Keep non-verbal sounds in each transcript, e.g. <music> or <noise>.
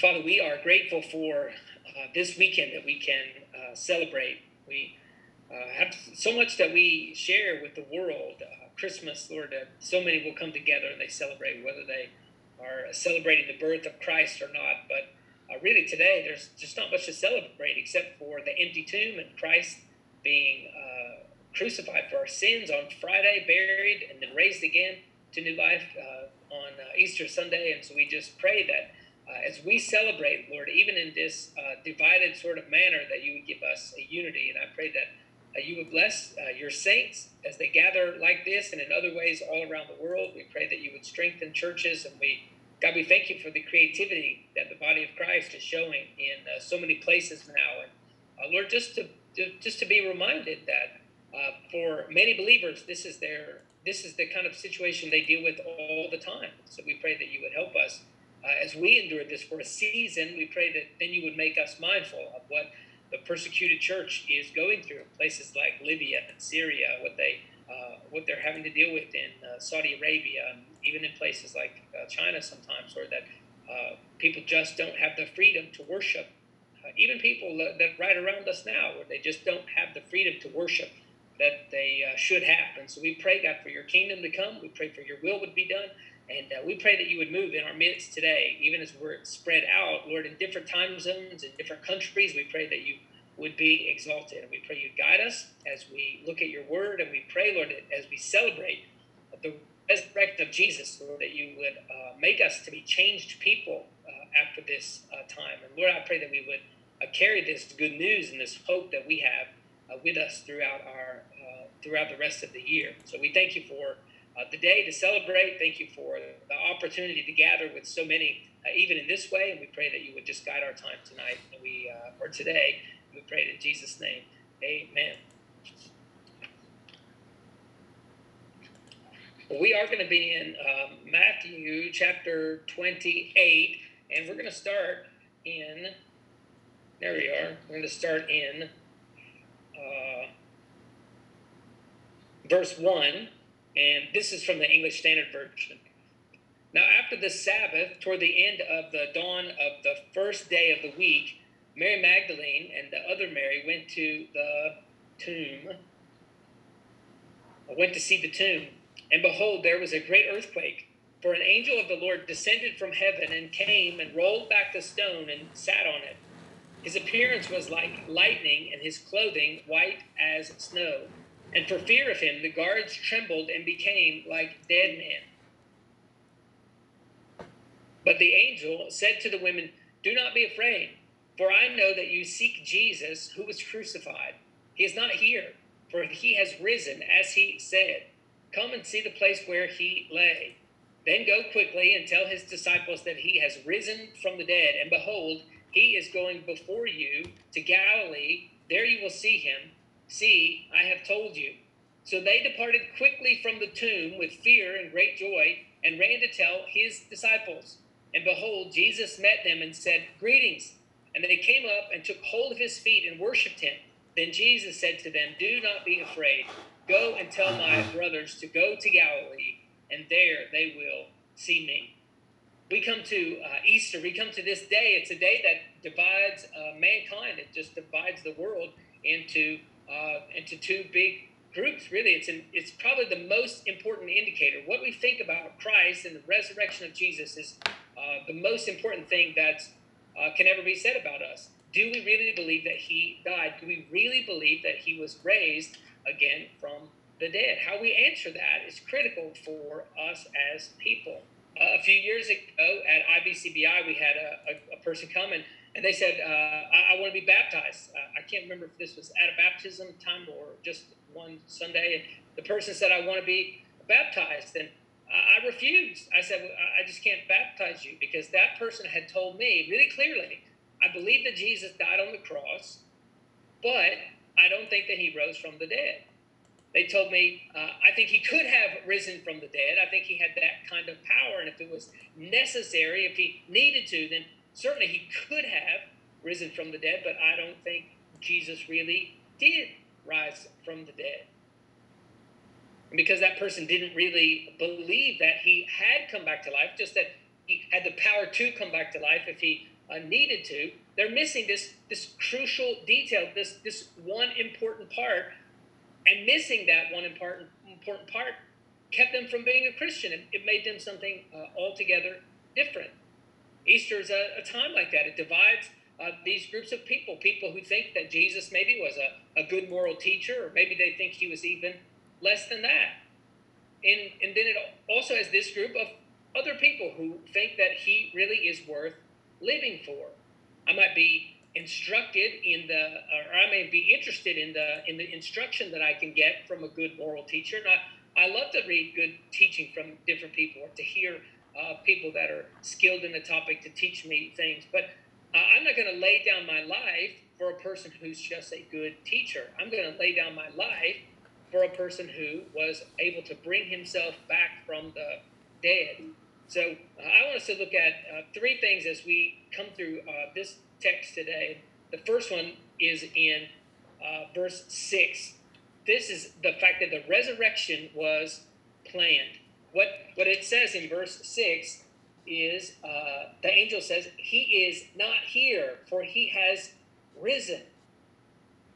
Father, we are grateful for uh, this weekend that we can uh, celebrate. We uh, have so much that we share with the world. Uh, Christmas, Lord, so many will come together and they celebrate, whether they are celebrating the birth of Christ or not. But uh, really, today, there's just not much to celebrate except for the empty tomb and Christ being crucified for our sins on Friday, buried, and then raised again to new life on Easter Sunday. And so we just pray that uh, as we celebrate, Lord, even in this uh, divided sort of manner, that you would give us a unity. And I pray that uh, you would bless uh, your saints as they gather like this and in other ways all around the world. We pray that you would strengthen churches. And we, God, we thank you for the creativity that the body of Christ is showing in uh, so many places now. And uh, Lord, just to, to, just to be reminded that for many believers, this is their this is the kind of situation they deal with all the time. So we pray that you would help us uh, as we endured this for a season, we pray that then you would make us mindful of what the persecuted church is going through in places like Libya and Syria, what they uh, what they're having to deal with in uh, Saudi Arabia, and even in places like uh, China sometimes, or that uh, people just don't have the freedom to worship. Uh, even people that, that right around us now, where they just don't have the freedom to worship that they should have. And so we pray, God, for your kingdom to come. We pray for your will would be done. And uh, we pray that you would move in our midst today, even as we're spread out, Lord, in different time zones, in different countries. We pray that you would be exalted. And we pray you guide us as we look at your word. And we pray, Lord, as we celebrate the resurrection of Jesus, Lord, that you would uh, make us to be changed people uh, after this uh, time. And Lord, I pray that we would uh, carry this good news and this hope that we have uh, with us throughout our throughout the rest of the year. So we thank you for uh, the day to celebrate. Thank you for the opportunity to gather with so many, uh, even in this way. And we pray that you would just guide our time tonight, and we uh, or today. We pray in Jesus' name. Amen. We are going to be in um, Matthew chapter 28, and we're going to start in. There we are. We're going to start in uh, verse 1 and this is from the English Standard Version. Now, after the Sabbath, toward the end of the dawn of the first day of the week, Mary Magdalene and the other Mary went to the tomb, went to see the tomb. And behold, there was a great earthquake. For an angel of the Lord descended from heaven and came and rolled back the stone and sat on it. His appearance was like lightning, and his clothing white as snow. And for fear of him, the guards trembled and became like dead men. But the angel said to the women, Do not be afraid, for I know that you seek Jesus who was crucified. He is not here, for he has risen, as he said. Come and see the place where he lay. Then go quickly and tell his disciples that he has risen from the dead. And behold, he is going before you to Galilee. There you will see him See, I have told you. So they departed quickly from the tomb with fear and great joy and ran to tell his disciples. And behold, Jesus met them and said, Greetings. And they came up and took hold of his feet and worshipped him. Then Jesus said to them, Do not be afraid. Go and tell my brothers to go to Galilee, and there they will see me. We come to uh, Easter, we come to this day. It's a day that divides uh, mankind, it just divides the world into uh, into two big groups. Really, it's an, it's probably the most important indicator. What we think about Christ and the resurrection of Jesus is uh, the most important thing that uh, can ever be said about us. Do we really believe that He died? Do we really believe that He was raised again from the dead? How we answer that is critical for us as people. Uh, a few years ago at IBCBI, we had a, a, a person come and and they said, uh, I, I want to be baptized. Uh, I can't remember if this was at a baptism time or just one Sunday. The person said, I want to be baptized. And I, I refused. I said, well, I just can't baptize you because that person had told me really clearly, I believe that Jesus died on the cross, but I don't think that he rose from the dead. They told me, uh, I think he could have risen from the dead. I think he had that kind of power. And if it was necessary, if he needed to, then certainly he could have risen from the dead, but I don't think Jesus really did rise from the dead. And because that person didn't really believe that he had come back to life, just that he had the power to come back to life if he uh, needed to. They're missing this this crucial detail, this this one important part, and missing that one important important part kept them from being a Christian. It, it made them something uh, altogether different. Easter is a, a, time like that. It divides uh, these groups of people, people who think that Jesus maybe was a, a good moral teacher, or maybe they think he was even less than that. And, and then it also has this group of other people who think that he really is worth living for. I might be instructed in the, or I may be interested in the in the instruction that I can get from a good moral teacher. And I, I love to read good teaching from different people or to hear uh, people that are skilled in the topic to teach me things. But uh, I'm not going to lay down my life for a person who's just a good teacher. I'm going to lay down my life for a person who was able to bring himself back from the dead. So uh, I want us to look at uh, three things as we come through uh, this text today. The first one is in uh, verse 6. This is the fact that the resurrection was planned. What, what it says in verse 6 is uh, the angel says, He is not here, for he has risen.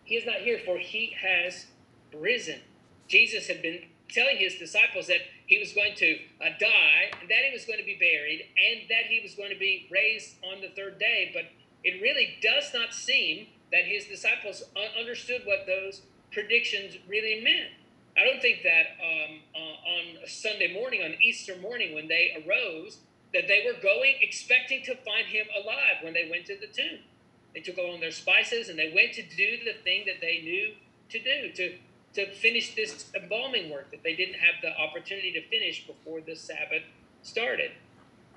He is not here, for he has risen. Jesus had been telling his disciples that he was going to uh, die, and that he was going to be buried, and that he was going to be raised on the third day. But it really does not seem that his disciples understood what those predictions really meant. I don't think that um, on Sunday morning, on Easter morning, when they arose, that they were going expecting to find him alive when they went to the tomb. They took along their spices and they went to do the thing that they knew to do, to, to finish this embalming work that they didn't have the opportunity to finish before the Sabbath started.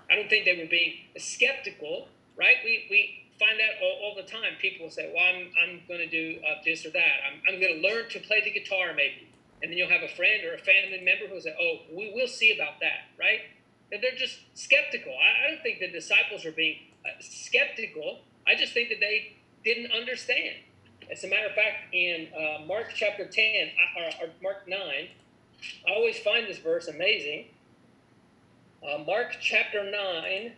I don't think they were being skeptical, right? We, we find out all, all the time. People say, well, I'm, I'm going to do uh, this or that. I'm, I'm going to learn to play the guitar maybe. And then you'll have a friend or a family member who'll say, oh, we will see about that, right? And they're just skeptical. I, I don't think the disciples are being uh, skeptical. I just think that they didn't understand. As a matter of fact, in uh, Mark chapter 10, or, or, Mark 9, I always find this verse amazing. Uh, Mark chapter 9,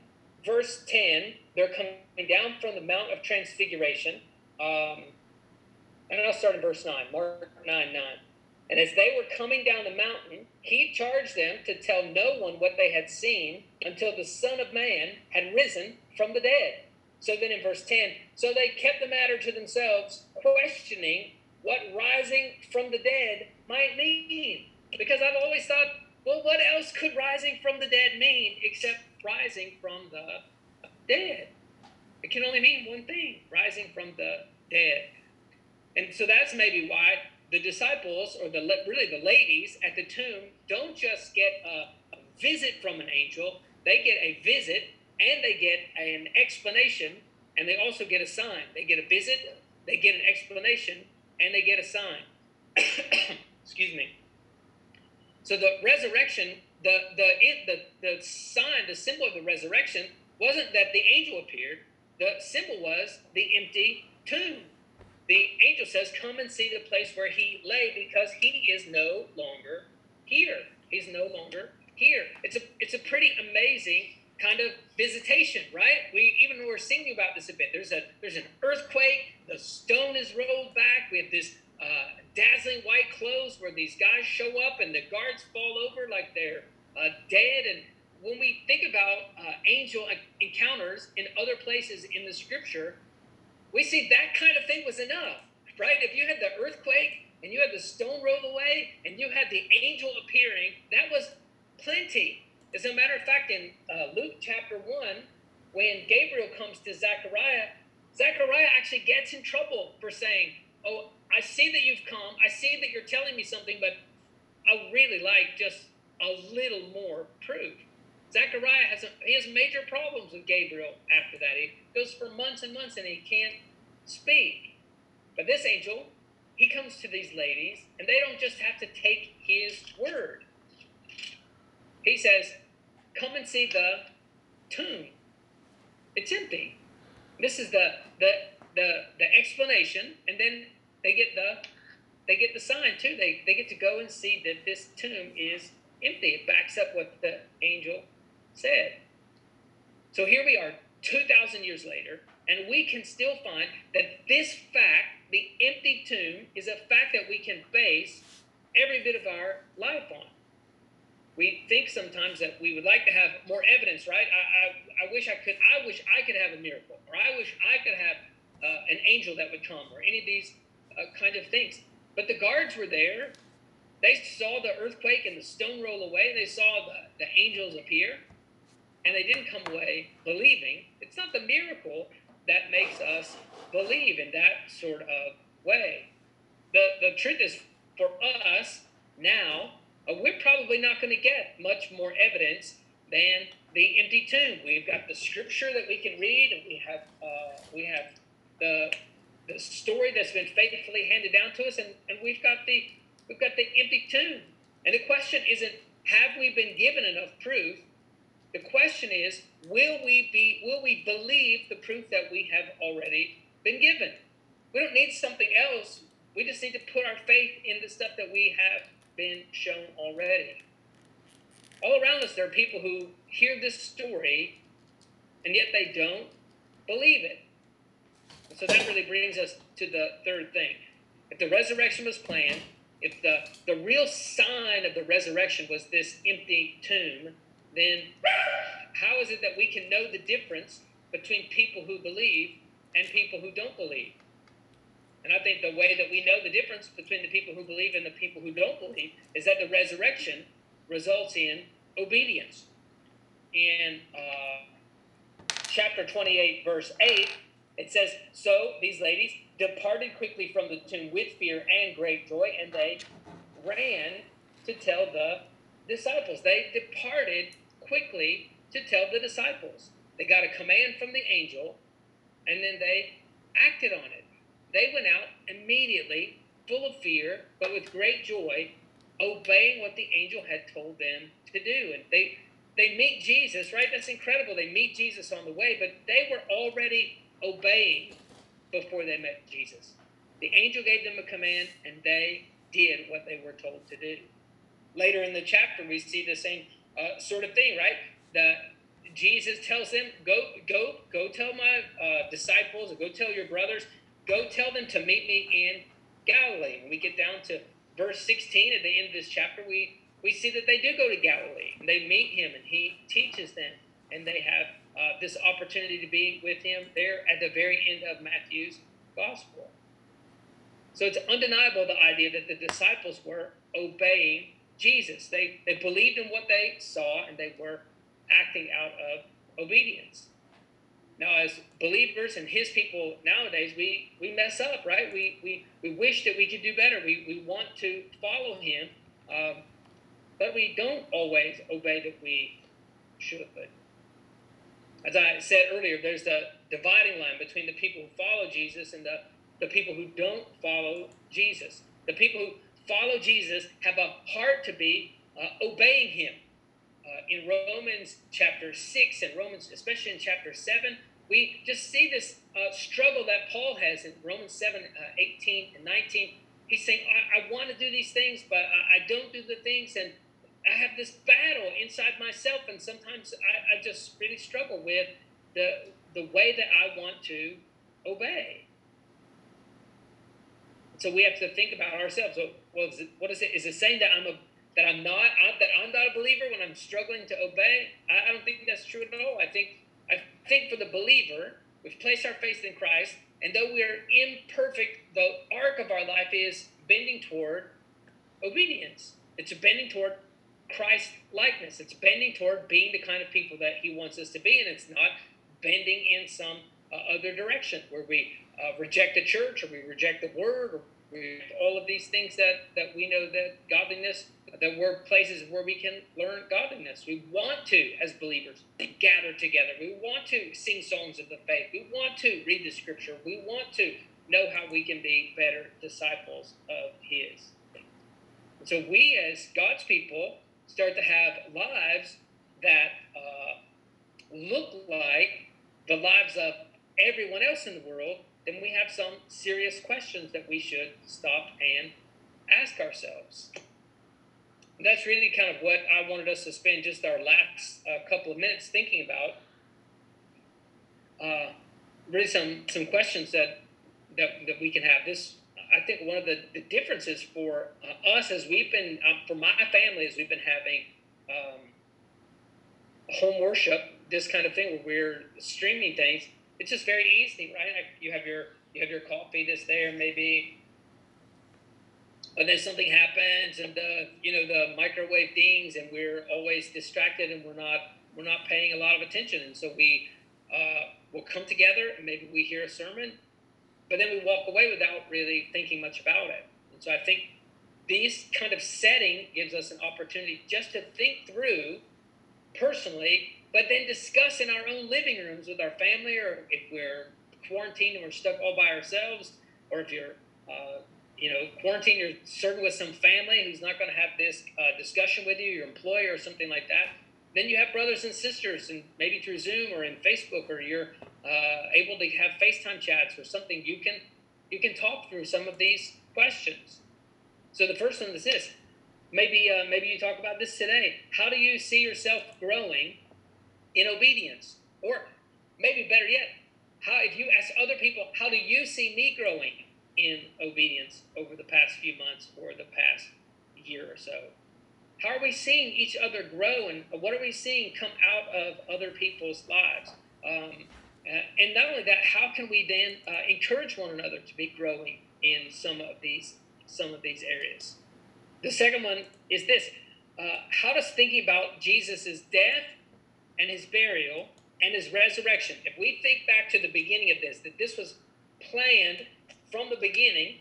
verse 10, they're coming down from the Mount of Transfiguration. Um, and I'll start in verse 9, Mark 9 9. And as they were coming down the mountain, he charged them to tell no one what they had seen until the Son of Man had risen from the dead. So then in verse 10, so they kept the matter to themselves, questioning what rising from the dead might mean. Because I've always thought, well, what else could rising from the dead mean except rising from the dead? It can only mean one thing rising from the dead. And so that's maybe why the disciples, or the really the ladies at the tomb, don't just get a, a visit from an angel, they get a visit and they get an explanation and they also get a sign. They get a visit, they get an explanation, and they get a sign. <coughs> Excuse me. So the resurrection, the the the the sign, the symbol of the resurrection wasn't that the angel appeared. The symbol was the empty tomb. The angel says, "Come and see the place where he lay, because he is no longer here. He's no longer here." It's a it's a pretty amazing kind of visitation, right? We even we're singing about this a bit. There's a there's an earthquake. The stone is rolled back. We have this uh, dazzling white clothes where these guys show up and the guards fall over like they're uh, dead. And when we think about uh, angel encounters in other places in the scripture, we see that kind of thing was enough, right? If you had the earthquake and you had the stone rolled away and you had the angel appearing, that was plenty as a matter of fact, in uh, Luke chapter 1, when Gabriel comes to Zechariah, Zechariah actually gets in trouble for saying, Oh, I see that you've come. I see that you're telling me something, but I really like just a little more proof. Zechariah has a, he has major problems with Gabriel after that. He goes for months and months and he can't speak. But this angel, he comes to these ladies, and they don't just have to take his word. He says, Come and see the tomb. It's empty. This is the the the, the explanation, and then they get the they get the sign too. They they get to go and see that this tomb is empty. It backs up what the angel said. So here we are, 2,000 years later, and we can still find that this fact, the empty tomb, is a fact that we can base every bit of our life on. We think sometimes that we would like to have more evidence, right? I, I, I wish I could. I wish I could have a miracle, or I wish I could have uh, an angel that would come, or any of these uh, kind of things. But the guards were there. They saw the earthquake and the stone roll away. They saw the, the angels appear, and they didn't come away believing. It's not the miracle that makes us believe in that sort of way. The, the truth is, for us now, uh, we're probably not going to get much more evidence than the empty tomb. We've got the scripture that we can read, and we have uh, we have the the story that's been faithfully handed down to us, and, and we've got the we've got the empty tomb. And the question isn't have we been given enough proof? The question is, will we be will we believe the proof that we have already been given? We don't need something else. We just need to put our faith in the stuff that we have been shown already. All around us, there are people who hear this story and yet they don't believe it. So that really brings us to the third thing. If the resurrection was planned, if the, the real sign of the resurrection was this empty tomb, then how is it that we can know the difference between people who believe and people who don't believe? And I think the way that we know the difference between the people who believe and the people who don't believe is that the resurrection results in obedience. In uh, chapter 28, verse 8, it says, So these ladies departed quickly from the tomb with fear and great joy, and they ran to tell the disciples. They departed quickly to tell the disciples. They got a command from the angel, and then they acted on it. They went out immediately, full of fear, but with great joy, obeying what the angel had told them to do. And they they meet Jesus, right? That's incredible. They meet Jesus on the way, but they were already obeying before they met Jesus. The angel gave them a command, and they did what they were told to do. Later in the chapter, we see the same uh, sort of thing, right? The Jesus tells them, "Go, go, go! Tell my uh, disciples, go tell your brothers, go tell them to meet me in Galilee." When we get down to verse 16 at the end of this chapter, we we see that they do go to Galilee. And They meet him, and he teaches them, and they have uh, this opportunity to be with him there at the very end of Matthew's gospel. So it's undeniable the idea that the disciples were obeying Jesus. They, they believed in what they saw and they were acting out of obedience. Now, as believers and his people nowadays, we, we mess up, right? We, we, we wish that we could do better. We, we want to follow him, um, but we don't always obey that we should But as I said earlier, there's the dividing line between the people who follow Jesus and the, the people who don't follow Jesus. The people who follow Jesus have a heart to be uh, obeying him. Uh, in Romans chapter 6 and Romans, especially in chapter 7, we just see this uh, struggle that Paul has in Romans 7 uh, 18 and 19. He's saying, I, I want to do these things, but I, I don't do the things. And I have this battle inside myself, and sometimes I, I just really struggle with the the way that I want to obey. So we have to think about ourselves. Well, is it, what is it? Is it saying that I'm a that I'm not that I'm not a believer when I'm struggling to obey? I, I don't think that's true at all. I think I think for the believer, we've placed our faith in Christ, and though we are imperfect, the arc of our life is bending toward obedience. It's bending toward Christ likeness. It's bending toward being the kind of people that He wants us to be, and it's not bending in some uh, other direction where we uh, reject the church or we reject the Word or we, all of these things that that we know that godliness that we're places where we can learn godliness. We want to, as believers, gather together. We want to sing songs of the faith. We want to read the Scripture. We want to know how we can be better disciples of His. So we, as God's people, start to have lives that uh, look like the lives of everyone else in the world, then we have some serious questions that we should stop and ask ourselves. And that's really kind of what I wanted us to spend just our last uh, couple of minutes thinking about. uh, really some some questions that that that we can have. This I think one of the, the differences for uh, us as we've been um, for my family as we've been having um, home worship, this kind of thing where we're streaming things. It's just very easy, right? You have your you have your coffee that's there, maybe and then something happens and the you know the microwave things and we're always distracted and we're not we're not paying a lot of attention and so we uh, will come together and maybe we hear a sermon but then we walk away without really thinking much about it and so i think this kind of setting gives us an opportunity just to think through personally but then discuss in our own living rooms with our family or if we're quarantined and we're stuck all by ourselves or if you're uh, you know, quarantine, you're serving with some family who's not going to have this uh, discussion with you, your employer or something like that. Then you have brothers and sisters, and maybe through Zoom or in Facebook, or you're uh, able to have FaceTime chats or something. You can you can talk through some of these questions. So the first one is this: maybe uh, maybe you talk about this today. How do you see yourself growing in obedience? Or maybe better yet, how if you ask other people, how do you see me growing in obedience over the past few months or the past year or so? How are we seeing each other grow, and what are we seeing come out of other people's lives? Um, uh, and not only that, how can we then uh, encourage one another to be growing in some of these some of these areas? The second one is this: uh, How does thinking about Jesus' death and his burial and his resurrection? If we think back to the beginning of this, that this was planned from the beginning,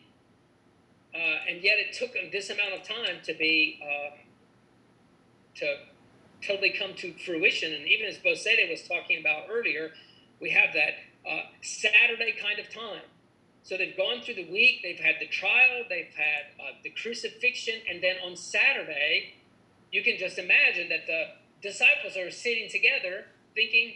uh, and yet it took this amount of time to be uh, to totally come to fruition. And even as Bosede was talking about earlier, we have that uh, Saturday kind of time. So they've gone through the week, they've had the trial, they've had uh, the crucifixion, and then on Saturday, you can just imagine that the disciples are sitting together thinking,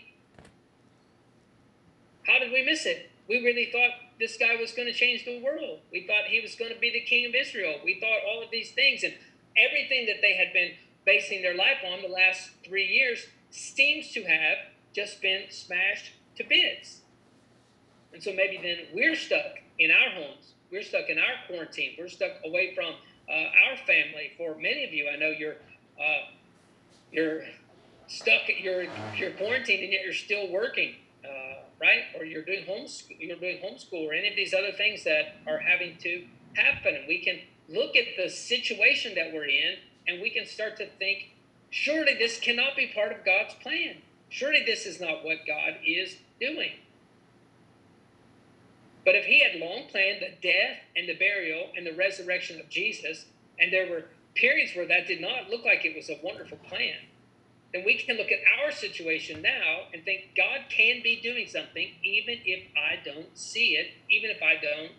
How did we miss it? We really thought this guy was going to change the world. We thought he was going to be the king of Israel. We thought all of these things. And everything that they had been basing their life on the last three years seems to have just been smashed to bits. And so maybe then we're stuck in our homes. We're stuck in our quarantine. We're stuck away from uh, our family. For many of you, I know you're uh, you're stuck. You're you're quarantined and yet you're still working uh, right? Or you're doing homeschool, you're doing homeschool, or any of these other things that are having to happen. And we can look at the situation that we're in, and we can start to think, surely this cannot be part of God's plan. Surely this is not what God is doing. But if He had long planned the death and the burial and the resurrection of Jesus, and there were periods where that did not look like it was a wonderful plan, then we can look at our situation now and think God can be doing something even if I don't see it, even if I don't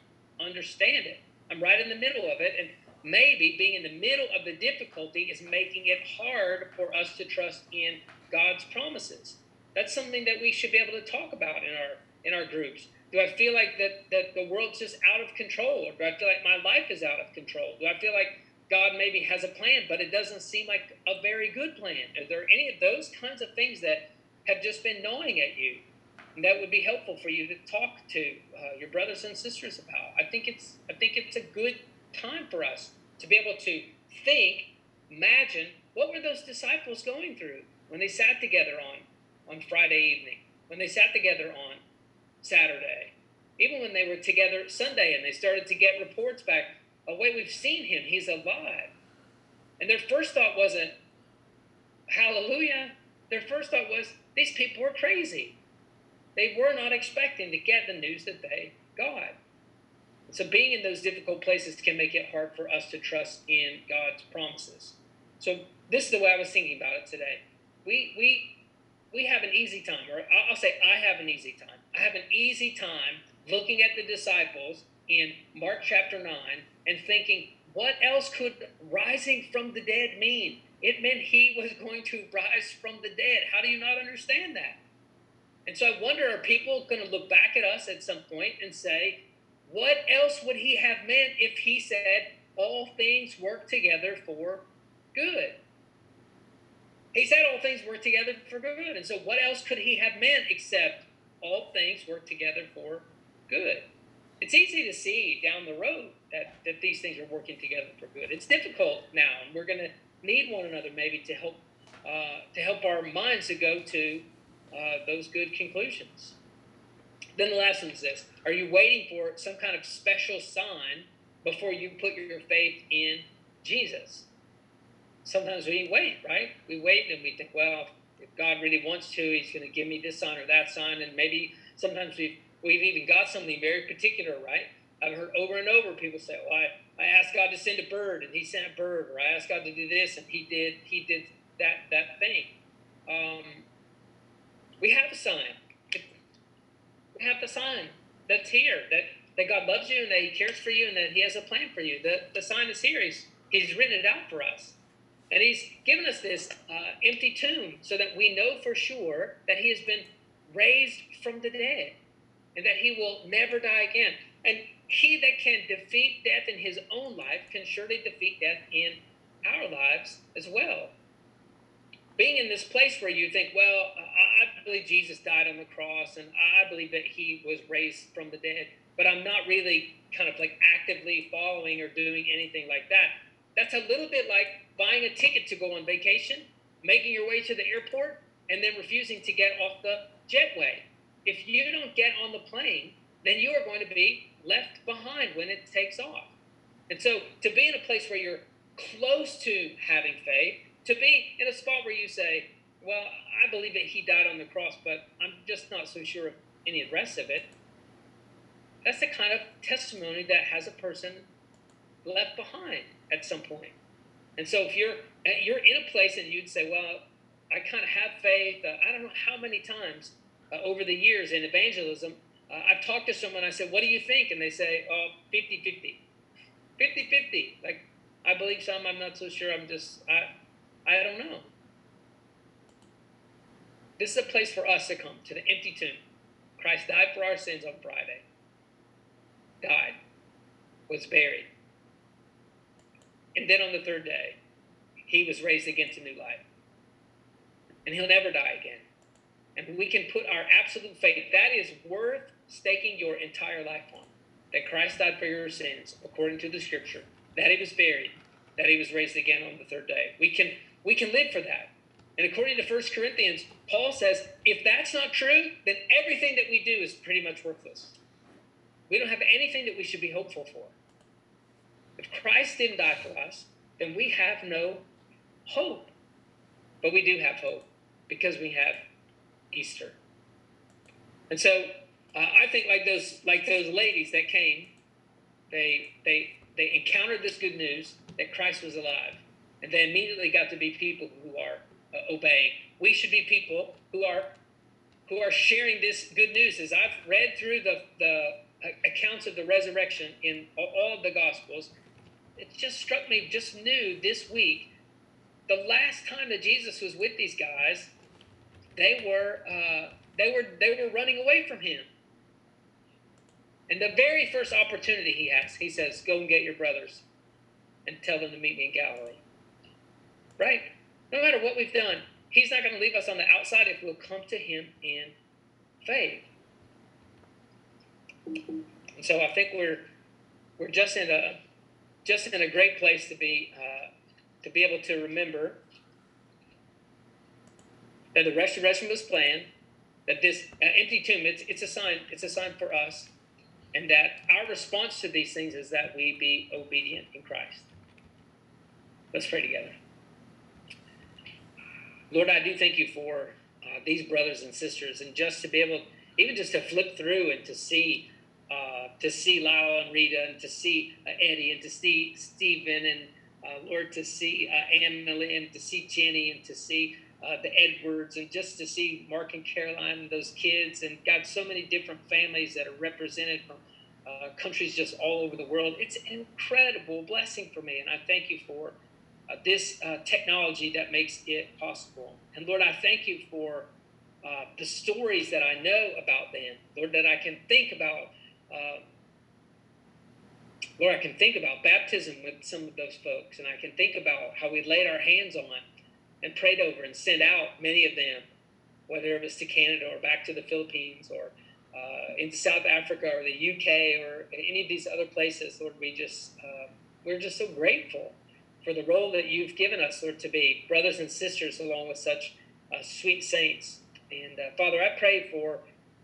understand it. I'm right in the middle of it, and maybe being in the middle of the difficulty is making it hard for us to trust in God's promises. That's something that we should be able to talk about in our in our groups. Do I feel like that that the world's just out of control, or do I feel like my life is out of control? Do I feel like God maybe has a plan, but it doesn't seem like a very good plan. Are there any of those kinds of things that have just been gnawing at you? And that would be helpful for you to talk to uh, your brothers and sisters about. I think it's I think it's a good time for us to be able to think, imagine what were those disciples going through when they sat together on on Friday evening, when they sat together on Saturday, even when they were together Sunday and they started to get reports back a way we've seen him. He's alive. And their first thought wasn't, hallelujah. Their first thought was, these people were crazy. They were not expecting to get the news that they got. So being in those difficult places can make it hard for us to trust in God's promises. So this is the way I was thinking about it today. We we we have an easy time, or I'll say I have an easy time. I have an easy time looking at the disciples in Mark chapter 9 and thinking, what else could rising from the dead mean? It meant he was going to rise from the dead. How do you not understand that? And so I wonder are people going to look back at us at some point and say, what else would he have meant if he said, all things work together for good? He said all things work together for good. And so what else could he have meant except all things work together for good. It's easy to see down the road that, that these things are working together for good. It's difficult now, and we're going to need one another maybe to help uh, to help our minds to go to uh, those good conclusions. Then the last one is this: Are you waiting for some kind of special sign before you put your faith in Jesus? Sometimes we wait, right? We wait and we think, well, if God really wants to, He's going to give me this sign or that sign, and maybe sometimes we've we've even got something very particular, right? I've heard over and over people say, "Well, I, I asked God to send a bird, and He sent a bird," or "I asked God to do this, and He did He did that that thing." Um, we have a sign. We have the sign that's here that that God loves you and that He cares for you and that He has a plan for you. The the sign is here. He's He's written it out for us, and He's given us this uh, empty tomb so that we know for sure that He has been raised from the dead and that He will never die again. And he that can defeat death in his own life can surely defeat death in our lives as well. Being in this place where you think, well, I believe Jesus died on the cross and I believe that he was raised from the dead, but I'm not really kind of like actively following or doing anything like that. That's a little bit like buying a ticket to go on vacation, making your way to the airport, and then refusing to get off the jetway. If you don't get on the plane, then you are going to be left behind when it takes off. And so to be in a place where you're close to having faith, to be in a spot where you say, well, I believe that he died on the cross, but I'm just not so sure of any of the rest of it. That's the kind of testimony that has a person left behind at some point. And so if you're you're in a place and you'd say, well, I kind of have faith. Uh, I don't know how many times uh, over the years in evangelism uh, I've talked to someone, I said, what do you think? And they say, oh, 50 50. 50 50. Like, I believe some, I'm not so sure. I'm just, I, I don't know. This is a place for us to come to the empty tomb. Christ died for our sins on Friday, died, was buried. And then on the third day, he was raised again to new life. And he'll never die again. And we can put our absolute faith, that is worth staking your entire life on that Christ died for your sins according to the scripture, that he was buried, that he was raised again on the third day. We can we can live for that. And according to 1 Corinthians, Paul says, if that's not true, then everything that we do is pretty much worthless. We don't have anything that we should be hopeful for. If Christ didn't die for us, then we have no hope. But we do have hope because we have Easter. And so uh, I think like those like those ladies that came, they they they encountered this good news that Christ was alive, and they immediately got to be people who are uh, obeying. We should be people who are who are sharing this good news. As I've read through the the uh, accounts of the resurrection in all of the Gospels, it just struck me just new this week. The last time that Jesus was with these guys, they were uh, they were they were running away from him. And the very first opportunity he has, he says, Go and get your brothers and tell them to meet me in Galilee. Right? No matter what we've done, he's not going to leave us on the outside if we'll come to him in faith. And so I think we're we're just in a just in a great place to be uh, to be able to remember that the restoration was planned, that this uh, empty tomb it's, it's a sign it's a sign for us and that our response to these things is that we be obedient in Christ. Let's pray together. Lord, I do thank you for uh, these brothers and sisters, and just to be able, even just to flip through and to see, uh, to see Lyle and Rita, and to see uh, Eddie, and to see Stephen, and uh, Lord, to see uh, Emily, and to see Jenny, and to see uh, the Edwards, and just to see Mark and Caroline and those kids, and got so many different families that are represented from uh, countries just all over the world. It's an incredible blessing for me, and I thank you for uh, this uh, technology that makes it possible. And Lord, I thank you for uh, the stories that I know about them, Lord, that I can think about. Uh, Lord, I can think about baptism with some of those folks, and I can think about how we laid our hands on and prayed over and sent out many of them whether it was to Canada or back to the Philippines or uh, in South Africa or the UK or any of these other places, Lord, we just uh, we're just so grateful for the role that you've given us, Lord, to be brothers and sisters along with such uh, sweet saints. And uh, Father, I pray for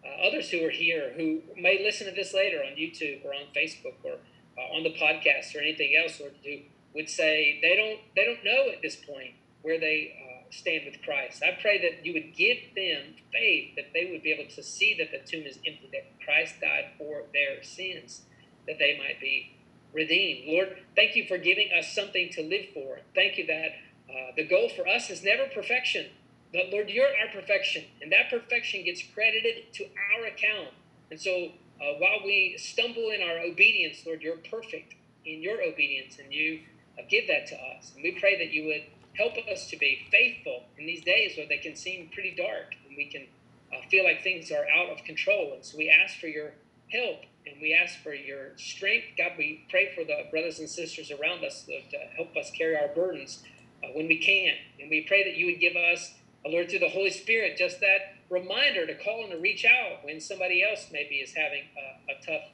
uh, others who are here who may listen to this later on YouTube or on Facebook or uh, on the podcast or anything else, Lord, who would say they don't they don't know at this point where they stand with Christ. I pray that you would give them faith that they would be able to see that the tomb is empty, that Christ died for their sins, that they might be redeemed. Lord, thank you for giving us something to live for. Thank you that uh, the goal for us is never perfection, but Lord, you're our perfection, and that perfection gets credited to our account. And so uh, while we stumble in our obedience, Lord, you're perfect in your obedience, and you uh, give that to us. And we pray that you would help us to be faithful in these days where they can seem pretty dark and we can uh, feel like things are out of control. And so we ask for your help and we ask for your strength. God, we pray for the brothers and sisters around us to help us carry our burdens uh, when we can. And we pray that you would give us, uh, Lord, through the Holy Spirit, just that reminder to call and to reach out when somebody else maybe is having a, a tough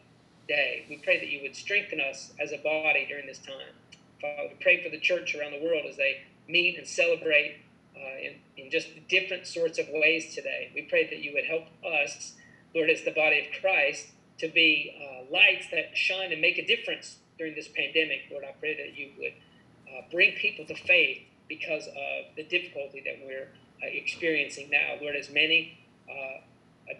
day. We pray that you would strengthen us as a body during this time. Father, we pray for the church around the world as they meet and celebrate uh, in, in just different sorts of ways today. We pray that you would help us, Lord, as the body of Christ, to be uh, lights that shine and make a difference during this pandemic. Lord, I pray that you would uh, bring people to faith because of the difficulty that we're uh, experiencing now. Lord, as many uh,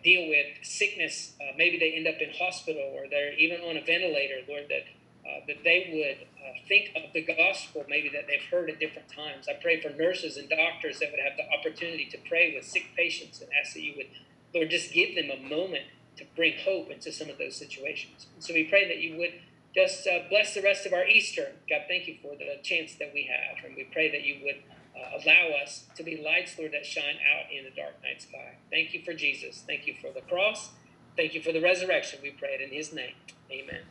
deal with sickness, uh, maybe they end up in hospital or they're even on a ventilator, Lord, that uh, that they would uh, think of the gospel maybe that they've heard at different times. I pray for nurses and doctors that would have the opportunity to pray with sick patients and ask that you would, Lord, just give them a moment to bring hope into some of those situations. So we pray that you would just uh, bless the rest of our Easter. God, thank you for the chance that we have. And we pray that you would uh, allow us to be lights, Lord, that shine out in the dark night sky. Thank you for Jesus. Thank you for the cross. Thank you for the resurrection. We pray it in his name. Amen.